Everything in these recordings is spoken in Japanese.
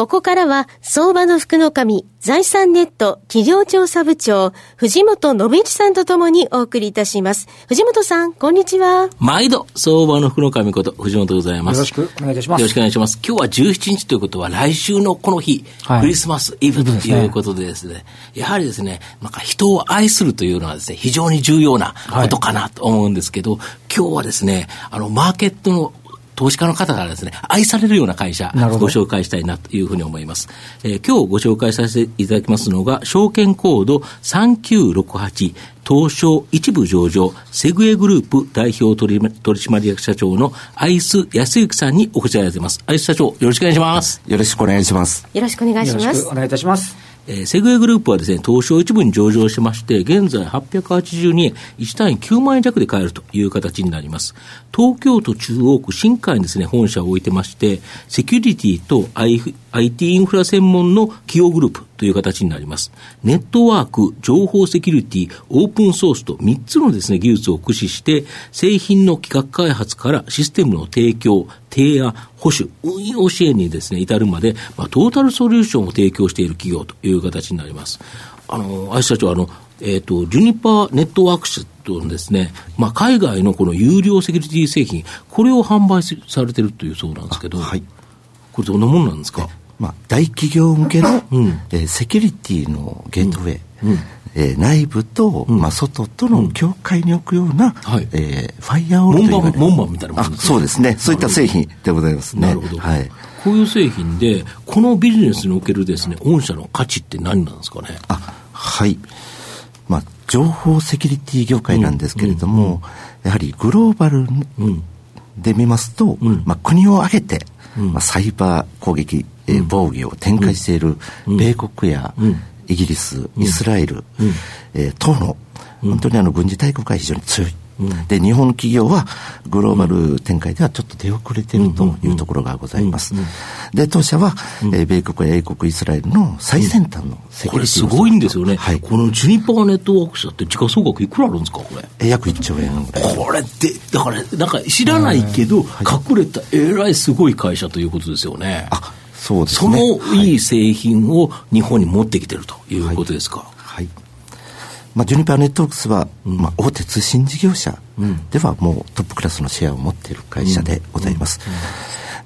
ここからは、相場の福の神、財産ネット企業調査部長、藤本信一さんとともにお送りいたします。藤本さん、こんにちは。毎度、相場の福の神こと、藤本でございます。よろしくお願いいたします。よろしくお願いします。今日は17日ということは、来週のこの日、はい、クリスマスイブということでですね、やはりですね、なんか人を愛するというのはですね、非常に重要なことかなと思うんですけど、はい、今日はですね、あの、マーケットの投資家の方からですね、愛されるような会社、ご紹介したいなというふうに思います。えー、今日ご紹介させていただきますのが、証券コード3968、東証一部上場、セグエグループ代表取締役社長のアイス康之さんにお越しいただいています。アイス社長、よろしくお願いします。よろしくお願いします。よろしくお願いします。よろしくお願いいたします。えー、セグウェイグループはですね、東証一部に上場しまして、現在882円、1単位9万円弱で買えるという形になります。東京都中央区新海にですね、本社を置いてまして、セキュリティと IT インフラ専門の企業グループという形になります。ネットワーク、情報セキュリティ、オープンソースと3つのですね、技術を駆使して、製品の企画開発からシステムの提供、提案、保守、運用支援にですね、至るまで、まあ、トータルソリューションを提供している企業という形になります。あの、愛社長、あの、えっ、ー、と、ジュニパーネットワークスとですね、まあ、海外のこの有料セキュリティ製品、これを販売されてるというそうなんですけど、はい、これどんなもんなんですか？まあ、大企業向けの、うん、えー、セキュリティのゲートウェイ、うん。うん、えー、内部と、まあ、外との境界に置くような、はい。えー、ファイアオールという門番みたいなもの、ね、そうですね。そういった製品でございますね。なるほど、はい、こういう製品でこのビジネスにおけるですね御社の価値って何なんですかね？あはい。まあ情報セキュリティ業界なんですけれども、やはりグローバルで見ますと、まあ、国を挙げて、まあ、サイバー攻撃えー、防御を展開している米国やイギリス、イスラエル、えー、等の本当にあの軍事大国が非常に強い。で日本企業はグローバル展開ではちょっと出遅れているというところがございます。で当社は、えー、米国や英国イスラエルの最先端のセキュリティこれすごいんですよね、はい、このジュニパーネットワーク社って時価総額いくらあるんですかこれ？え約1兆円ぐらい。これってだからなんか知らないけど、隠れたえらいすごい会社ということですよね。あそうですね。そのいい製品を日本に持ってきてるということですか？はい。まあ、ジュニパーネットワークスは、うん、まあ、大手通信事業者ではもうトップクラスのシェアを持っている会社でございます。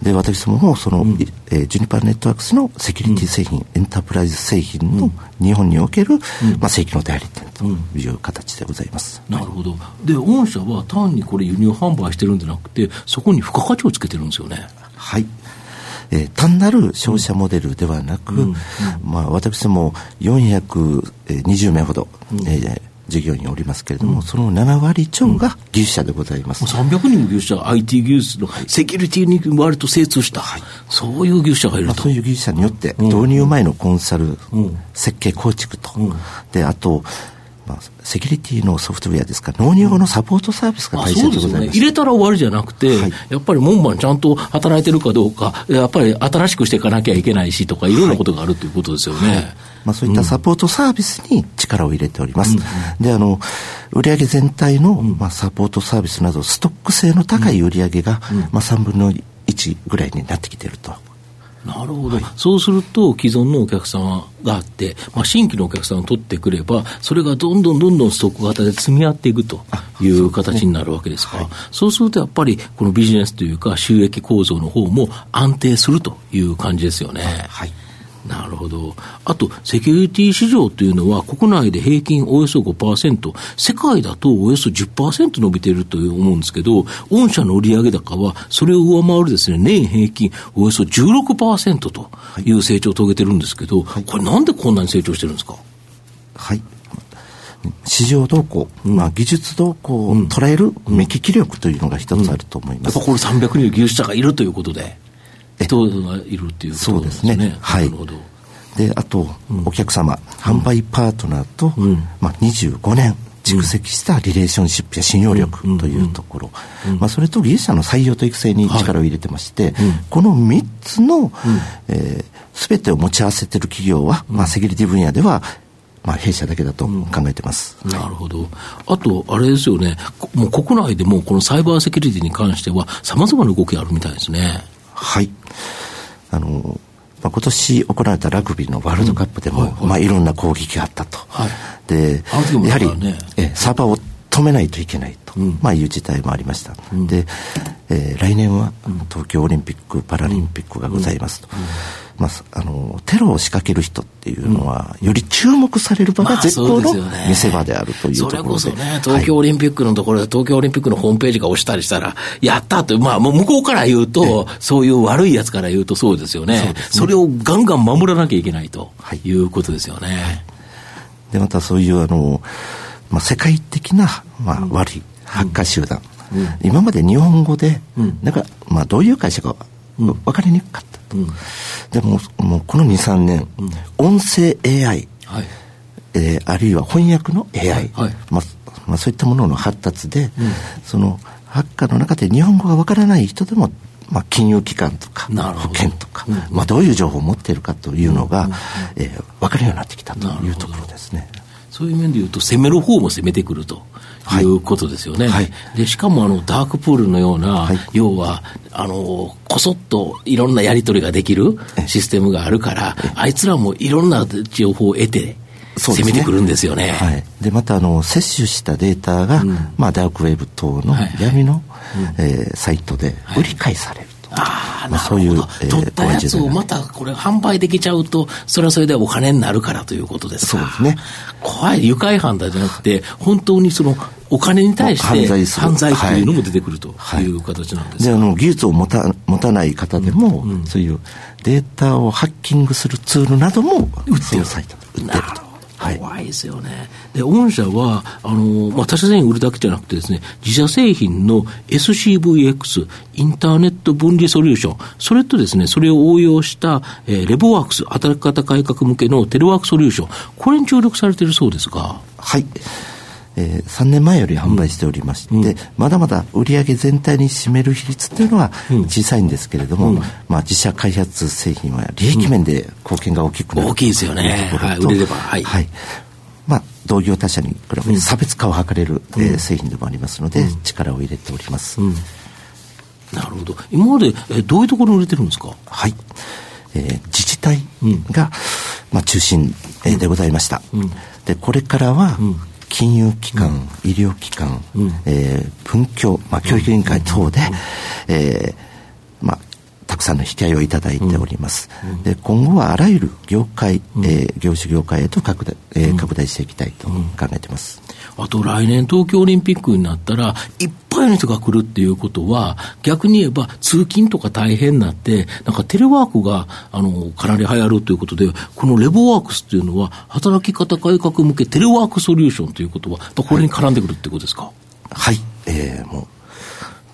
で私どももその、うん、えー、ジュニパーネットワークスのセキュリティ製品、うん、エンタープライズ製品の日本における、うん、まあ、正規の代理店という形でございます、なるほど。で御社は単にこれ輸入販売してるんじゃなくてそこに付加価値をつけてるんですよね。はいえー、単なる消費者モデルではなく、うん、まあ、私ども420名ほど、うん、えー従業員おりますけれども、うん、その7割超が技術者でございます。うん、300人も技術者、IT 技術のセキュリティに割と精通した、はい、そういう技術者がいると、まあ、そういう技術者によって、導入前のコンサル、うん、設計構築と、で、あと、まあ、セキュリティのソフトウェアですか、納入後のサポートサービスが大切でございます、ね、入れたら終わりじゃなくて、はい、やっぱり門番ちゃんと働いてるかどうか、やっぱり新しくしていかなきゃいけないしとか、いろんなことがあるということですよね。はい。はい、まあ、そういったサポートサービスに力を入れております。うん、で、あの、売上全体の、まあ、サポートサービスなど、ストック性の高い売上が、うん、まあ、3分の1ぐらいになってきていると。なるほど、はい、そうすると、既存のお客様があって、まあ、新規のお客さんを取ってくれば、それがどんどんどんどんストック型で積み合っていくという形になるわけですから、そう、ね。はい、そうするとやっぱり、このビジネスというか、収益構造の方も安定するという感じですよね。はいなるほど。あと、セキュリティ市場というのは、国内で平均およそ5%、世界だとおよそ10%伸びていると思うんですけど、御社の売上高は、それを上回るですね、年平均およそ16%という成長を遂げてるんですけど、はい、これなんでこんなに成長してるんですか？はい。市場動向、まあ、技術動向を捉える目利き力というのが一つあると思います。うんうん、やっぱこれ300人の技術者がいるということで。人がいるっていうことですね。すね。はい。で、あと、お客様、販売パートナーと、まあ、25年蓄積したリレーションシップや信用力というところ、まあ、それと技術者の採用と育成に力を入れてまして、はい、この3つの、えー、全てを持ち合わせている企業は、まあ、セキュリティ分野ではまあ、弊社だけだと考えてます、うん、なるほど、あと、あれですよね、もう国内でもこのサイバーセキュリティに関しては、さまざまな動きあるみたいですね。はい。あのまあ、今年行われたラグビーのワールドカップでも、うんはいはい、まあ、いろんな攻撃があったと、はい、で、ね、やはりえサーバーを止めないといけないと、うん、まあ、いう事態もありました、うん、で、えー、来年は東京オリンピック・パラリンピックがございますと。まあ、あのテロを仕掛ける人っていうのは、より注目される場が絶好の見せ場であるというところで,、まあ、それこそね、東京オリンピックのところで、東京オリンピックのホームページが押したりしたら、やったと、まあ、もう向こうから言うと、そういう悪いやつから言うとそうですよね、そね。それをガンガン守らなきゃいけないとい。うことですよね。はい、でまたそういうあの、まあ、世界的な、まあ、悪いハッカー集団、うん、今まで日本語で、うん、なんか、まあ、どういう会社か分かりにくかったと、うん、でももうこの23年、うん、音声 AI、はい。えー、あるいは翻訳の AI、はい。はい、まあまあ、そういったものの発達で、うん、そのハッカーの中で日本語が分からない人でもまあ、金融機関とか保険とか、うん。まあ、どういう情報を持っているかというのが、うん。えー、分かるようになってきたというところですね。そういう面でいうと、攻める方も攻めてくるとい。うことですよね。はい、でしかもあのダークプールのような、はい、要はあのこそっといろんなやり取りができるシステムがあるから、あいつらもいろんな情報を得て、攻めてくるんですよね。はい、でまたあの摂取したデータが、うん、まあ、ダークウェブ等の闇の、はいはい、えー、サイトで売り買いされる。ああ、なるほど。そういう、えー、取ったやつをまたこれ販売できちゃうと、それはそれでお金になるからということですか。そうですね。怖い。愉快犯だじゃなくて、本当にその、お金に対して犯罪というのも出てくるという形なんです、はい、であの技術を持た持たない方でも、うんうん、そういうデータをハッキングするツールなども売ってる売ってると。怖いですよね。で、御社は、あの、まあ、他社製品売るだけじゃなくてですね、自社製品の SCVX、インターネット分離ソリューション、それとですね、それを応用した、えー、レボワークス、働き方改革向けのテレワークソリューション、これに注力されているそうですが。はい。えー、3年前より販売しておりまして、うん、まだまだ売上全体に占める比率というのは小さいんですけれども、うん、まあ、自社開発製品は利益面で貢献が大きくなる、大きいですよね、はい、売れれば、はい、はい、まあ、同業他社に比べて差別化を図れる、うん、えー、製品でもありますので、力を入れております、なるほど。今まで、えー、どういうところに売れてるんですか？はい。えー、自治体が、まあ、中心、えー、でございました、でこれからは、金融機関、医療機関、うん、えー、文教、まあ、教育委員会等で、えー、まあ、たくさんの引き合いをいただいております。で今後はあらゆる業界、えー、業種業界へと拡大,、えー、拡大していきたいと考えています。あと来年東京オリンピックになったら、いっぱいの人が来るっていうことは、逆に言えば通勤とか大変になって、なんかテレワークが、あの、かなり流行るということで、このレボワークスっていうのは、働き方改革向けテレワークソリューションということは、これに絡んでくるってことですか？はい、えー、もう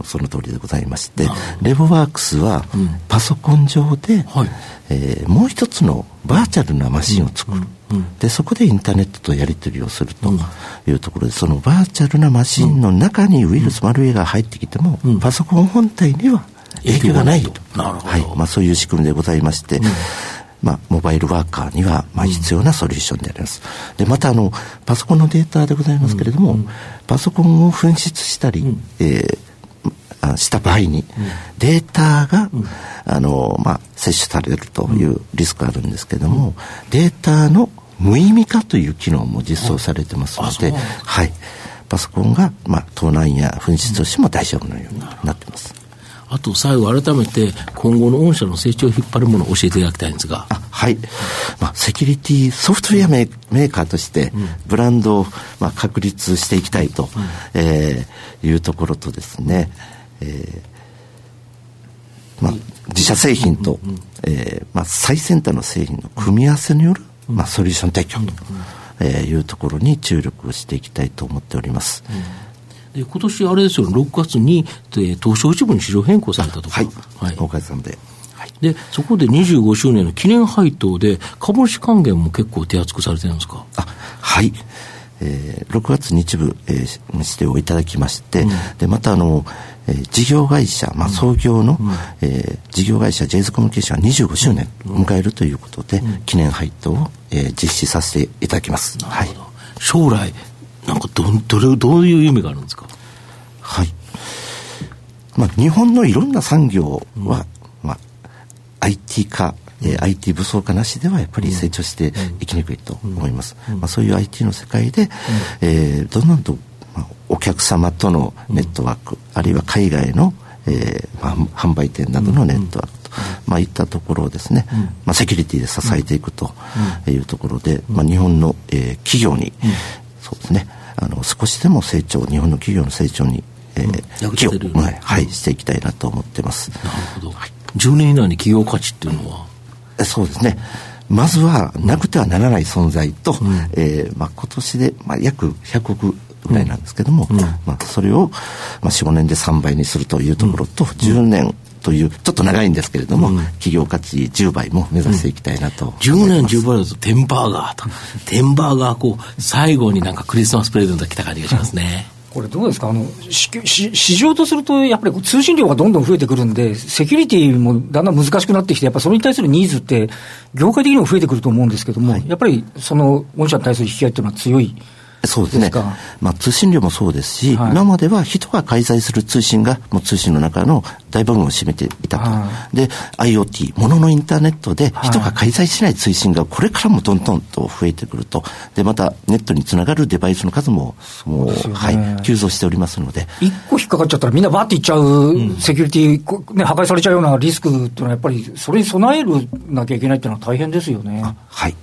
その通りでございまして、レボワークスはパソコン上で、はい、えー、もう一つのバーチャルなマシンを作る、うん。うん、でそこでインターネットとやり取りをするというところで、そのバーチャルなマシンの中にウイルス、マルウェアが入ってきても、パソコン本体には影響がないと、はい。まあ、そういう仕組みでございまして、まあ、モバイルワーカーには、まあ、必要なソリューションであります。で、また、あの、パソコンのデータでございますけれども、パソコンを紛失したり、えーした場合に、データが、あのまあ、摂取されるというリスクがあるんですけれども、データの無意味化という機能も実装されてますので、はい、パソコンが、まあ、盗難や紛失をしても大丈夫のようになってます。あと最後、改めて今後の御社の成長を引っ張るものを教えていただきたいんですが。はい。まあ、セキュリティソフトウェアメーカーとして、ブランドを、まあ、確立していきたいと、うん、えー、いうところとですね、えーまあ、自社製品と、えーまあ、最先端の製品の組み合わせによる、まあ、ソリューション提供と、えー、いうところに注力していきたいと思っております。で今年あれですよ、6月に、え東証一部に市場変更されたとはい、はい、おかげさまで。で、そこで25周年の記念配当で、株主還元も結構手厚くされてるんですか？あはい。えー、6月に一部、えー、指定をいただきまして、うん、でまたあの、えー、事業会社、まあ、創業の、うん、えー、事業会社ジェイズコミュニケーションは25周年を迎えるということで、うん、記念配当を、えー、実施させていただきます。はい、将来なんかどどれどういう夢があるんですか？はい、まあ、日本のいろんな産業は、まあ、IT 化えー、IT 武装化なしではやっぱり成長していきにくいと思います、まあ、そういう IT の世界で、えー、どんどんと、まあ、お客様とのネットワーク、あるいは海外の、えーまあ、販売店などのネットワークと、まあ、いったところをですね、まあ、セキュリティで支えていくというところで、まあ、日本の、えー、企業に、そうですねあの少しでも成長日本の企業の成長にえー、寄与、はい、はい、していきたいなと思ってます。なるほど。はい、10年以内に企業価値っていうのはそうですね。まずはなくてはならない存在と、うん、えー、まあ、今年で、まあ、約100億ぐらいなんですけども、うん、まあ、それを、まあ、45年で3倍にするというところと、うん、10年というちょっと長いんですけれども、うん、企業価値10倍も目指していきたいなと、うん、10年10倍だとテンバーガーと。テンバーガーこう最後になんかクリスマスプレゼント来た感じがしますねこれどうですか？あの市場とすると、やっぱり通信量がどんどん増えてくるんで、セキュリティもだんだん難しくなってきて、やっぱそれに対するニーズって、業界的にも増えてくると思うんですけども、はい、やっぱりその御社に対する引き合いっていうのは強いそうですね。まあ、通信量もそうですし、はい、今までは人が介在する通信が、もう通信の中の大部分を占めていたと。はい、で、IoT、もののインターネットで人が介在しない通信がこれからもどんどんと増えてくると。で、またネットにつながるデバイスの数も、もう、ね、はい、急増しておりますので。一個引っかかっちゃったらみんなバーっていっちゃう、セキュリティ、ね、破壊されちゃうようなリスクっていうのはやっぱり、それに備えるなきゃいけないっていうのは大変ですよね。はい。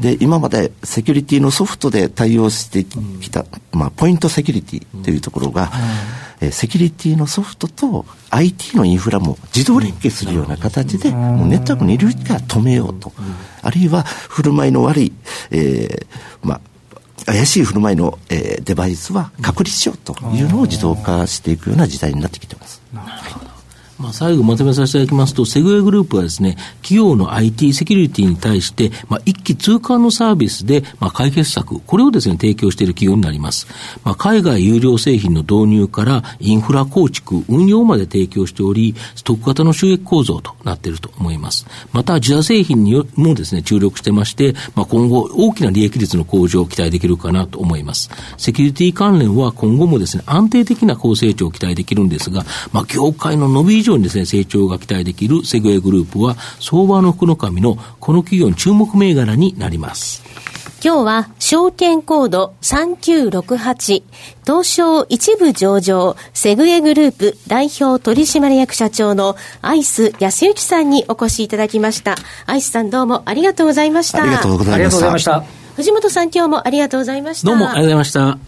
で今までセキュリティのソフトで対応してきた、まあ、ポイントセキュリティというところが、えセキュリティのソフトと IT のインフラも自動連携するような形で、もうネットワークの入り口から止めようと、あるいは振る舞いの悪い、えー、まあ怪しい振る舞いの、えー、デバイスは隔離しようというのを自動化していくような時代になってきています。なるほどまあ、最後まとめさせていただきますと、セグウェイグループはですね、企業の IT セキュリティに対して、まあ、一気通貫のサービスで、まあ、解決策、これをですね、提供している企業になります。まあ、海外有料製品の導入からインフラ構築、運用まで提供しており、ストック型の収益構造となっていると思います。また、自社製品にもですね、注力してまして、まあ、今後、大きな利益率の向上を期待できるかなと思います。セキュリティ関連は今後もですね、安定的な高成長を期待できるんですが、まあ、業界の伸び以上にですね、成長が期待できるセグウェイグループは、相場の福の神のこの企業の注目銘柄になります。今日は証券コード3968東証一部上場セグエグループ代表取締役社長のアイス安幸さんにお越しいただきました。アイスさんどうもありがとうございました。ありがとうございました。藤本さん今日もありがとうございました。どうもありがとうございました。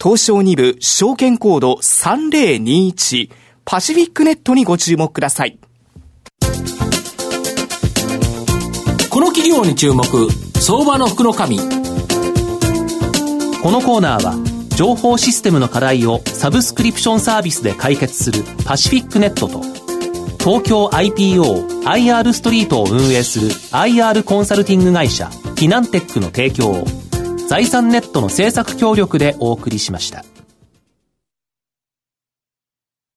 東証2部証券コード3021パシフィックネットにご注目ください。この企業に注目、相場の福の。このコーナーは、情報システムの課題をサブスクリプションサービスで解決するパシフィックネットと、東京 IPO IR ストリートを運営する IR コンサルティング会社フィナンテックの提供を財産ネットの政策協力でお送りしました。